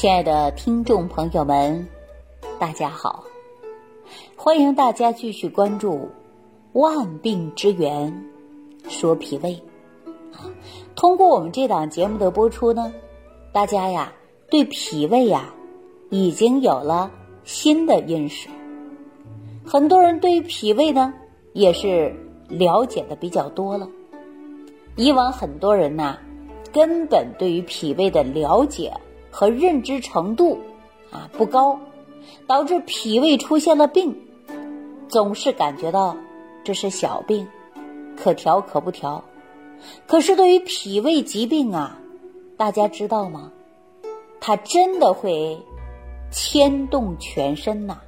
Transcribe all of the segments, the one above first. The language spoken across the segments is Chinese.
亲爱的听众朋友们，大家好！欢迎大家继续关注《万病之源说脾胃》。通过我们这档节目的播出呢，大家呀对脾胃呀已经有了新的认识。很多人对于脾胃呢也是了解的比较多了。以往很多人呐根本对于脾胃的了解。和认知程度啊不高，导致脾胃出现了病，总是感觉到这是小病，可调可不调。可是对于脾胃疾病啊，大家知道吗？它真的会牵动全身呐。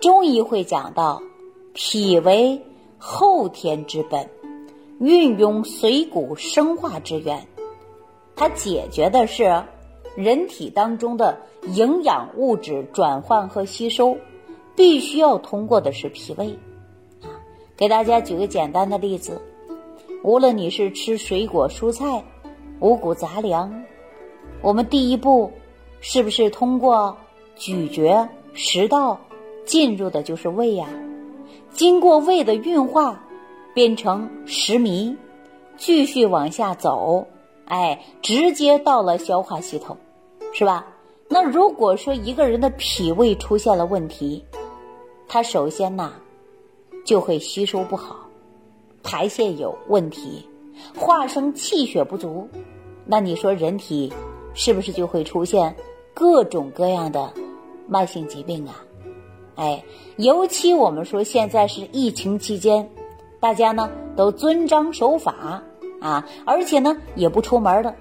中医会讲到，脾为后天之本，运用水谷生化之源，它解决的是。人体当中的营养物质转换和吸收，必须要通过的是脾胃啊。给大家举个简单的例子，无论你是吃水果、蔬菜、五谷杂粮，我们第一步是不是通过咀嚼食道进入的就是胃呀？经过胃的运化，变成食糜，继续往下走，哎，直接到了消化系统。是吧？那如果说一个人的脾胃出现了问题，他首先呢就会吸收不好，排泄有问题，化生气血不足，那你说人体是不是就会出现各种各样的慢性疾病啊？哎，尤其我们说现在是疫情期间，大家呢都遵章守法啊，而且呢也不出门了，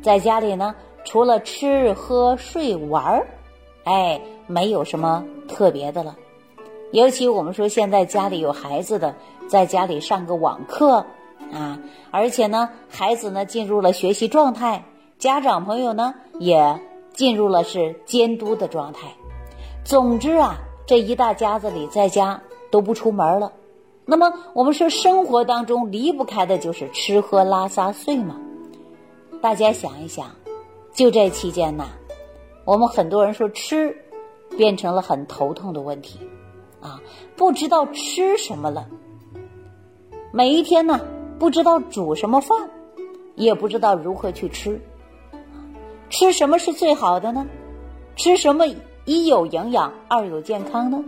在家里呢。除了吃喝睡玩儿，哎，没有什么特别的了。尤其我们说现在家里有孩子的，在家里上个网课啊，而且呢，孩子呢进入了学习状态，家长朋友呢也进入了是监督的状态。总之啊，这一大家子里在家都不出门了。那么我们说生活当中离不开的就是吃喝拉撒睡嘛。大家想一想。就这期间呐，我们很多人说吃变成了很头痛的问题，啊，不知道吃什么了。每一天呢，不知道煮什么饭，也不知道如何去吃。吃什么是最好的呢？吃什么一有营养，二有健康呢？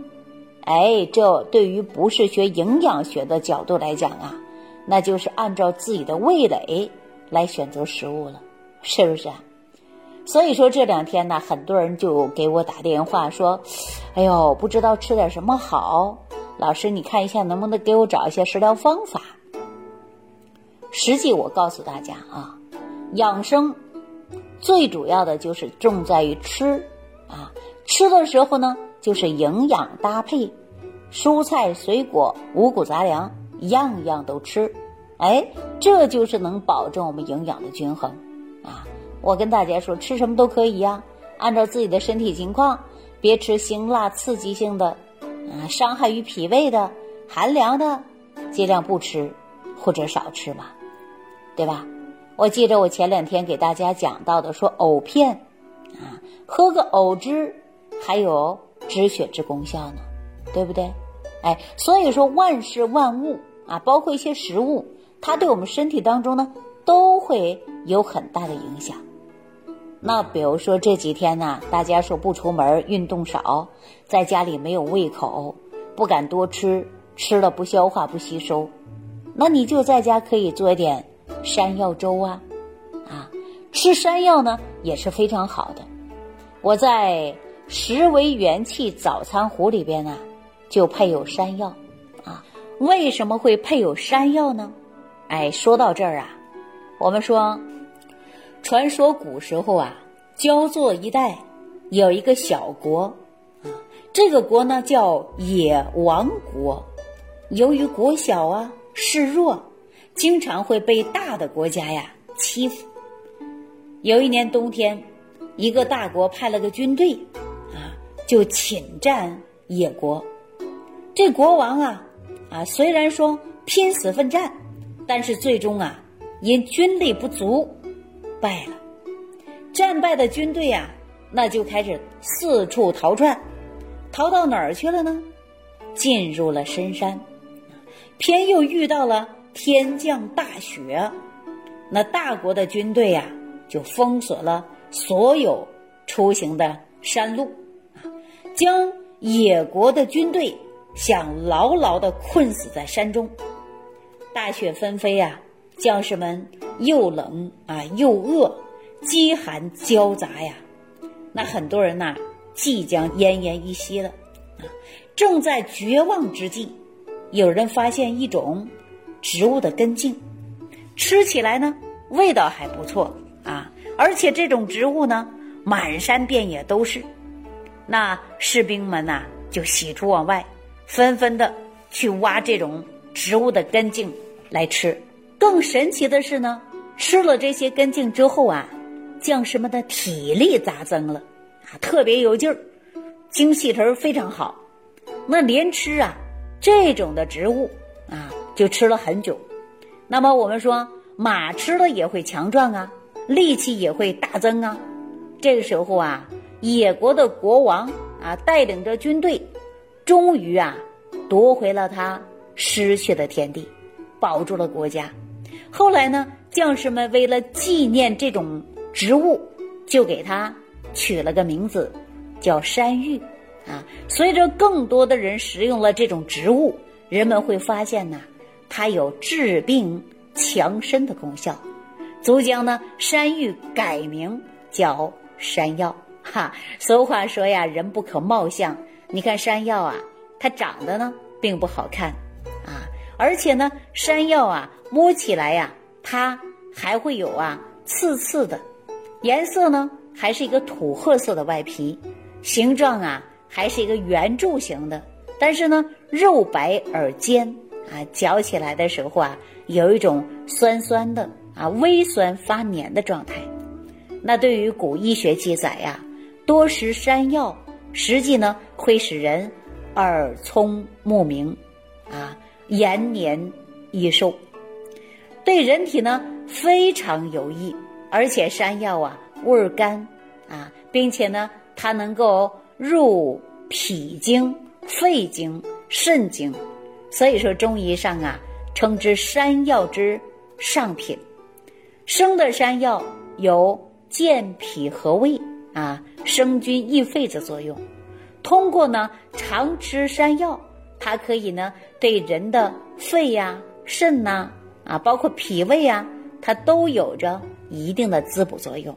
哎，这对于不是学营养学的角度来讲啊，那就是按照自己的味蕾来选择食物了，是不是啊？所以说这两天呢，很多人就给我打电话说：“哎呦，不知道吃点什么好，老师你看一下能不能给我找一些食疗方法。”实际我告诉大家啊，养生最主要的就是重在于吃啊，吃的时候呢就是营养搭配，蔬菜、水果、五谷杂粮，样样都吃，哎，这就是能保证我们营养的均衡。我跟大家说，吃什么都可以呀，按照自己的身体情况，别吃辛辣刺激性的，啊，伤害于脾胃的、寒凉的，尽量不吃或者少吃嘛，对吧？我记着我前两天给大家讲到的，说藕片，啊，喝个藕汁，还有止血之功效呢，对不对？哎，所以说万事万物啊，包括一些食物，它对我们身体当中呢，都会有很大的影响。那比如说这几天呢，大家说不出门，运动少，在家里没有胃口，不敢多吃，吃了不消化不吸收，那你就在家可以做一点山药粥啊，啊，吃山药呢也是非常好的。我在食为元气早餐壶里边呢，就配有山药，啊，为什么会配有山药呢？哎，说到这儿啊，我们说。传说古时候啊，焦作一带有一个小国，啊，这个国呢叫野王国。由于国小啊势弱，经常会被大的国家呀欺负。有一年冬天，一个大国派了个军队，啊，就侵占野国。这国王啊，啊，虽然说拼死奋战，但是最终啊，因军力不足。败了，战败的军队呀，那就开始四处逃窜，逃到哪儿去了呢？进入了深山，偏又遇到了天降大雪，那大国的军队呀，就封锁了所有出行的山路，将野国的军队想牢牢的困死在山中。大雪纷飞呀，将士们又冷啊又饿，饥寒交杂呀。那很多人呐，即将奄奄一息了，啊，正在绝望之际，有人发现一种植物的根茎，吃起来呢味道还不错啊，而且这种植物呢满山遍野都是。那士兵们呐就喜出望外，纷纷的去挖这种植物的根茎来吃。更神奇的是呢，吃了这些根茎之后啊。将士们的体力咋增了，啊，特别有劲儿，精气神非常好。那连吃啊这种的植物啊，就吃了很久。那么我们说马吃了也会强壮啊，力气也会大增啊。这个时候啊，野国的国王啊，带领着军队，终于啊夺回了他失去的天地，保住了国家。后来呢，将士们为了纪念这种。植物就给它取了个名字，叫山芋啊。随着更多的人食用了这种植物，人们会发现呢，它有治病强身的功效，足将呢山芋改名叫山药。哈，俗话说呀，人不可貌相。你看山药啊，它长得呢并不好看啊，而且呢，山药啊摸起来呀，它还会有啊刺刺的。颜色呢，还是一个土褐色的外皮，形状啊，还是一个圆柱形的。但是呢，肉白而尖啊，嚼起来的时候啊，有一种酸酸的啊，微酸发黏的状态。那对于古医学记载呀，多食山药，实际呢会使人耳聪目明，啊，延年益寿，对人体呢非常有益。而且山药啊，味儿甘，啊，并且呢，它能够入脾经、肺经、肾经，所以说中医上啊，称之山药之上品。生的山药有健脾和胃啊、生津益肺的作用。通过呢，常吃山药，它可以呢，对人的肺呀、肾呐，啊包括脾胃啊，它都有着。一定的滋补作用，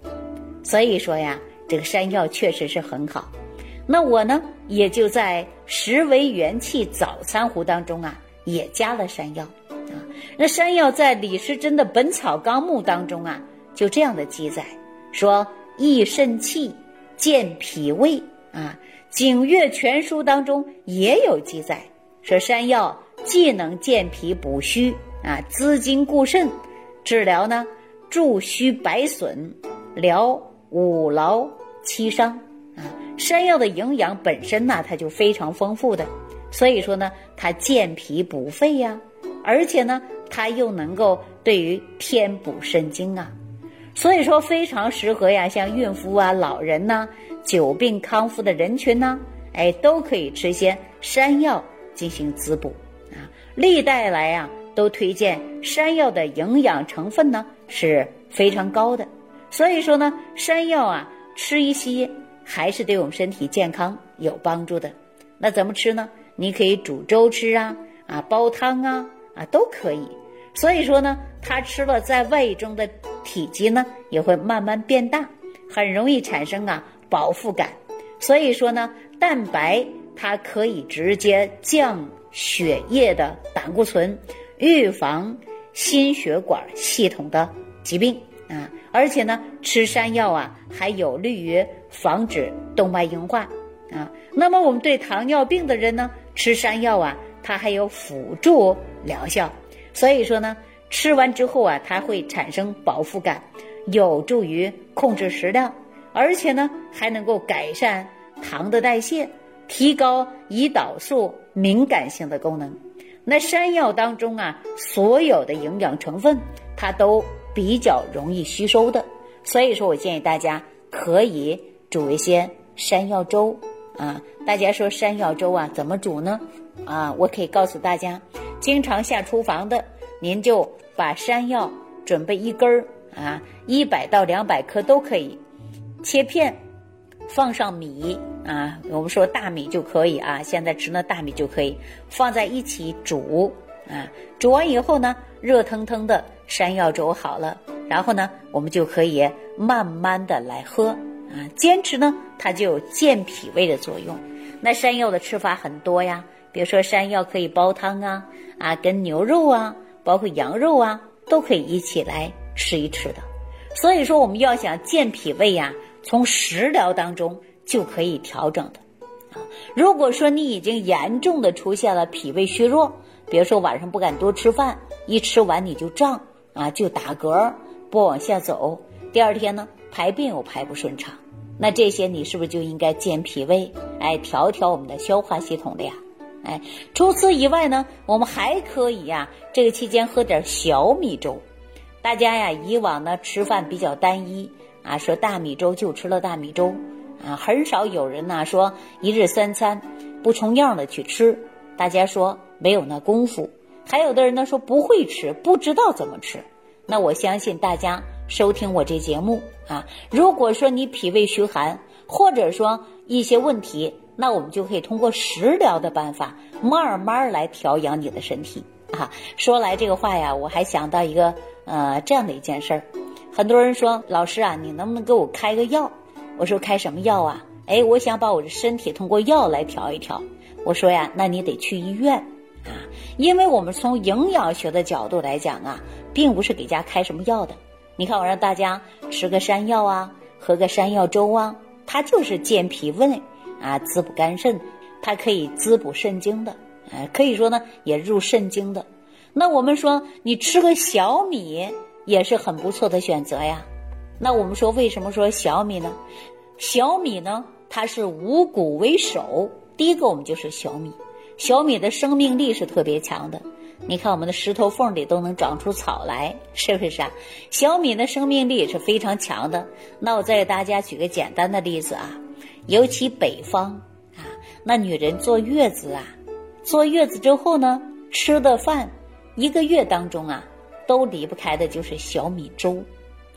所以说呀，这个山药确实是很好。那我呢，也就在十为元气早餐壶当中啊，也加了山药啊。那山药在李时珍的《本草纲目》当中啊，就这样的记载说：益肾气，健脾胃啊。《景岳全书》当中也有记载说，山药既能健脾补虚啊，滋精固肾，治疗呢。助虚白损，疗五劳七伤啊！山药的营养本身呢，它就非常丰富的，所以说呢，它健脾补肺呀，而且呢，它又能够对于填补肾精啊，所以说非常适合呀，像孕妇啊、老人呐、久病康复的人群呐，哎，都可以吃些山药进行滋补啊。历代来啊。都推荐山药的营养成分呢是非常高的，所以说呢，山药啊吃一些还是对我们身体健康有帮助的。那怎么吃呢？你可以煮粥吃啊，啊煲汤啊，啊都可以。所以说呢，它吃了在胃中的体积呢也会慢慢变大，很容易产生啊饱腹感。所以说呢，蛋白它可以直接降血液的胆固醇。预防心血管系统的疾病啊，而且呢，吃山药啊，还有利于防止动脉硬化啊。那么，我们对糖尿病的人呢，吃山药啊，它还有辅助疗效。所以说呢，吃完之后啊，它会产生饱腹感，有助于控制食量，而且呢，还能够改善糖的代谢，提高胰岛素敏感性的功能。那山药当中啊，所有的营养成分它都比较容易吸收的，所以说我建议大家可以煮一些山药粥啊。大家说山药粥啊怎么煮呢？啊，我可以告诉大家，经常下厨房的，您就把山药准备一根儿啊，一百到两百克都可以，切片，放上米啊，我们说大米就可以啊，现在吃那大米就可以放在一起煮啊，煮完以后呢，热腾腾的山药粥好了，然后呢，我们就可以慢慢的来喝啊，坚持呢，它就有健脾胃的作用。那山药的吃法很多呀。比如说山药可以煲汤啊，啊，跟牛肉啊，包括羊肉啊，都可以一起来吃一吃的。所以说，我们要想健脾胃呀，从食疗当中就可以调整的。啊，如果说你已经严重的出现了脾胃虚弱，比如说晚上不敢多吃饭，一吃完你就胀啊，就打嗝，不往下走，第二天呢排便又排不顺畅，那这些你是不是就应该健脾胃，哎，调调我们的消化系统的呀？哎，除此以外呢，我们还可以呀，这个期间喝点小米粥。大家呀，以往呢吃饭比较单一啊，说大米粥就吃了大米粥啊，很少有人呢说一日三餐不重样的去吃。大家说没有那功夫，还有的人呢说不会吃，不知道怎么吃。那我相信大家收听我这节目啊，如果说你脾胃虚寒，或者说一些问题。那我们就可以通过食疗的办法，慢慢来调养你的身体啊。说来这个话呀，我还想到一个呃这样的一件事儿。很多人说老师啊，你能不能给我开个药？我说开什么药啊？哎，我想把我的身体通过药来调一调。我说呀，那你得去医院啊，因为我们从营养学的角度来讲啊，并不是给家开什么药的。你看我让大家吃个山药啊，喝个山药粥啊，它就是健脾胃。啊，滋补肝肾，它可以滋补肾精的，啊，可以说呢也入肾经的。那我们说你吃个小米也是很不错的选择呀。那我们说为什么说小米呢？小米呢，它是五谷为首，第一个我们就是小米。小米的生命力是特别强的，你看我们的石头缝里都能长出草来，是不是啊？小米的生命力也是非常强的。那我再给大家举个简单的例子啊。尤其北方啊，那女人坐月子啊，坐月子之后呢，吃的饭一个月当中啊，都离不开的就是小米粥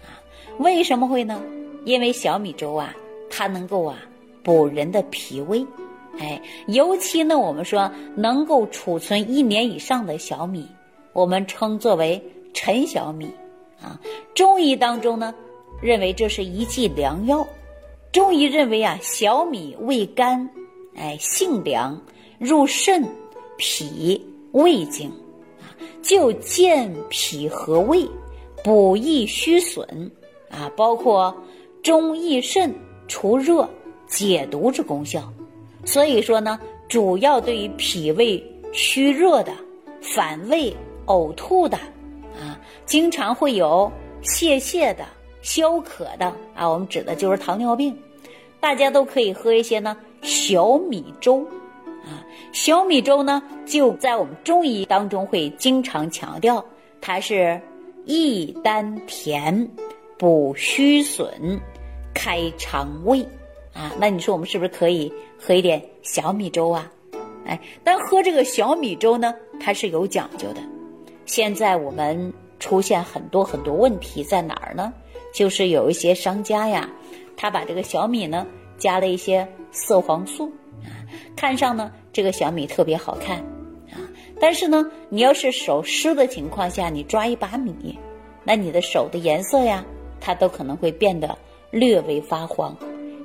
啊。为什么会呢？因为小米粥啊，它能够啊补人的脾胃，哎，尤其呢，我们说能够储存一年以上的小米，我们称作为陈小米啊。中医当中呢，认为这是一剂良药。中医认为啊，小米味甘，哎，性凉，入肾、脾、胃经，就健脾和胃，补益虚损，啊，包括中益肾、除热、解毒之功效。所以说呢，主要对于脾胃虚热的、反胃、呕吐的，啊，经常会有泄泻的。消渴的啊，我们指的就是糖尿病，大家都可以喝一些呢小米粥，啊，小米粥呢就在我们中医当中会经常强调，它是益丹田、补虚损、开肠胃，啊，那你说我们是不是可以喝一点小米粥啊？哎，但喝这个小米粥呢，它是有讲究的。现在我们出现很多很多问题在哪儿呢？就是有一些商家呀，他把这个小米呢加了一些色黄素，看上呢这个小米特别好看啊，但是呢，你要是手湿的情况下，你抓一把米，那你的手的颜色呀，它都可能会变得略微发黄。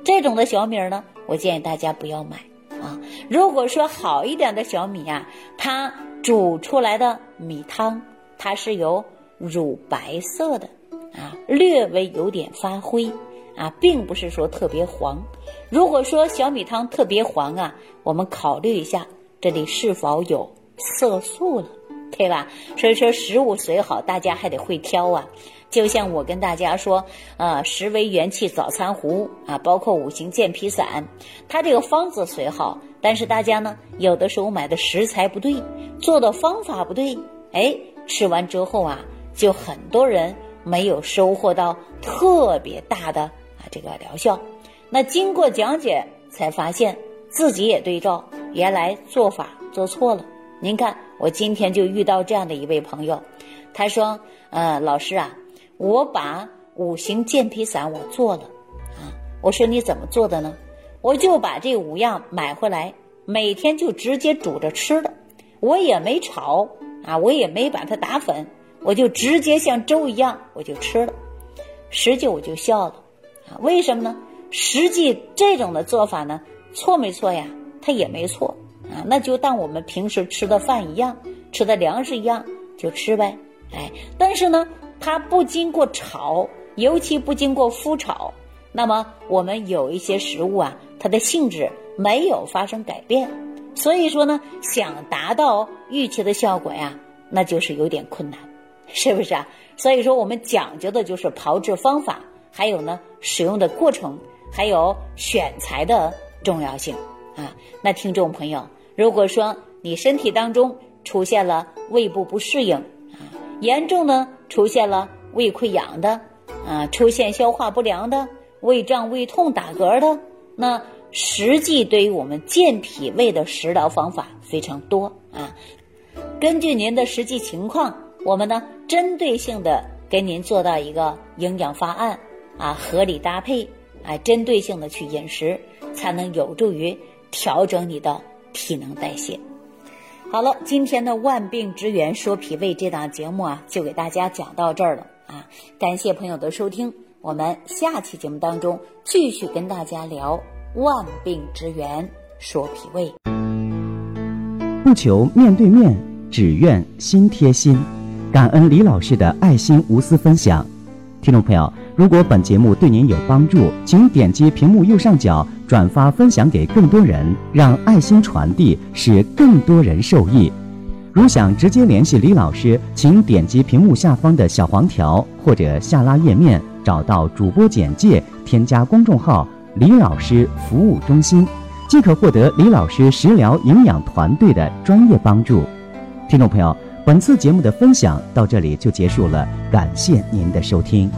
这种的小米呢，我建议大家不要买啊。如果说好一点的小米啊，它煮出来的米汤，它是有乳白色的。啊，略微有点发灰，啊，并不是说特别黄。如果说小米汤特别黄啊，我们考虑一下这里是否有色素了，对吧？所以说食物虽好，大家还得会挑啊。就像我跟大家说，呃，十味元气早餐壶啊，包括五行健脾散，它这个方子虽好，但是大家呢，有的时候买的食材不对，做的方法不对，哎，吃完之后啊，就很多人。没有收获到特别大的这个疗效，那经过讲解，才发现自己也对照，原来做法做错了。您看，我今天就遇到这样的一位朋友，他说：“呃，老师啊，我把五行健脾散我做了啊。”我说：“你怎么做的呢？”我就把这五样买回来，每天就直接煮着吃的，我也没炒啊，我也没把它打粉，我就直接像粥一样我就吃了。实际我就笑了为什么呢？实际这种的做法呢，错没错呀？它也没错啊，那就当我们平时吃的饭一样，吃的粮食一样，就吃呗。哎，但是呢，它不经过炒，尤其不经过麸炒，那么我们有一些食物啊，它的性质没有发生改变，所以说呢，想达到预期的效果呀，那就是有点困难，是不是啊？所以说我们讲究的就是炮制方法，还有呢，使用的过程。还有选材的重要性啊！那听众朋友，如果说你身体当中出现了胃部不适应啊，严重呢出现了胃溃疡的啊，出现消化不良的、胃胀胃痛打嗝的，那实际对于我们健脾胃的食疗方法非常多啊。根据您的实际情况，我们呢针对性的给您做到一个营养方案啊，合理搭配。哎，针对性的去饮食，才能有助于调整你的体能代谢。好了，今天的万病之源说脾胃这档节目啊，就给大家讲到这儿了啊！感谢朋友的收听，我们下期节目当中继续跟大家聊万病之源说脾胃。不求面对面，只愿心贴心。感恩李老师的爱心无私分享，听众朋友。如果本节目对您有帮助，请点击屏幕右上角转发分享给更多人，让爱心传递，使更多人受益。如想直接联系李老师，请点击屏幕下方的小黄条或者下拉页面，找到主播简介，添加公众号“李老师服务中心”，即可获得李老师食疗营养团队的专业帮助。听众朋友，本次节目的分享到这里就结束了，感谢您的收听。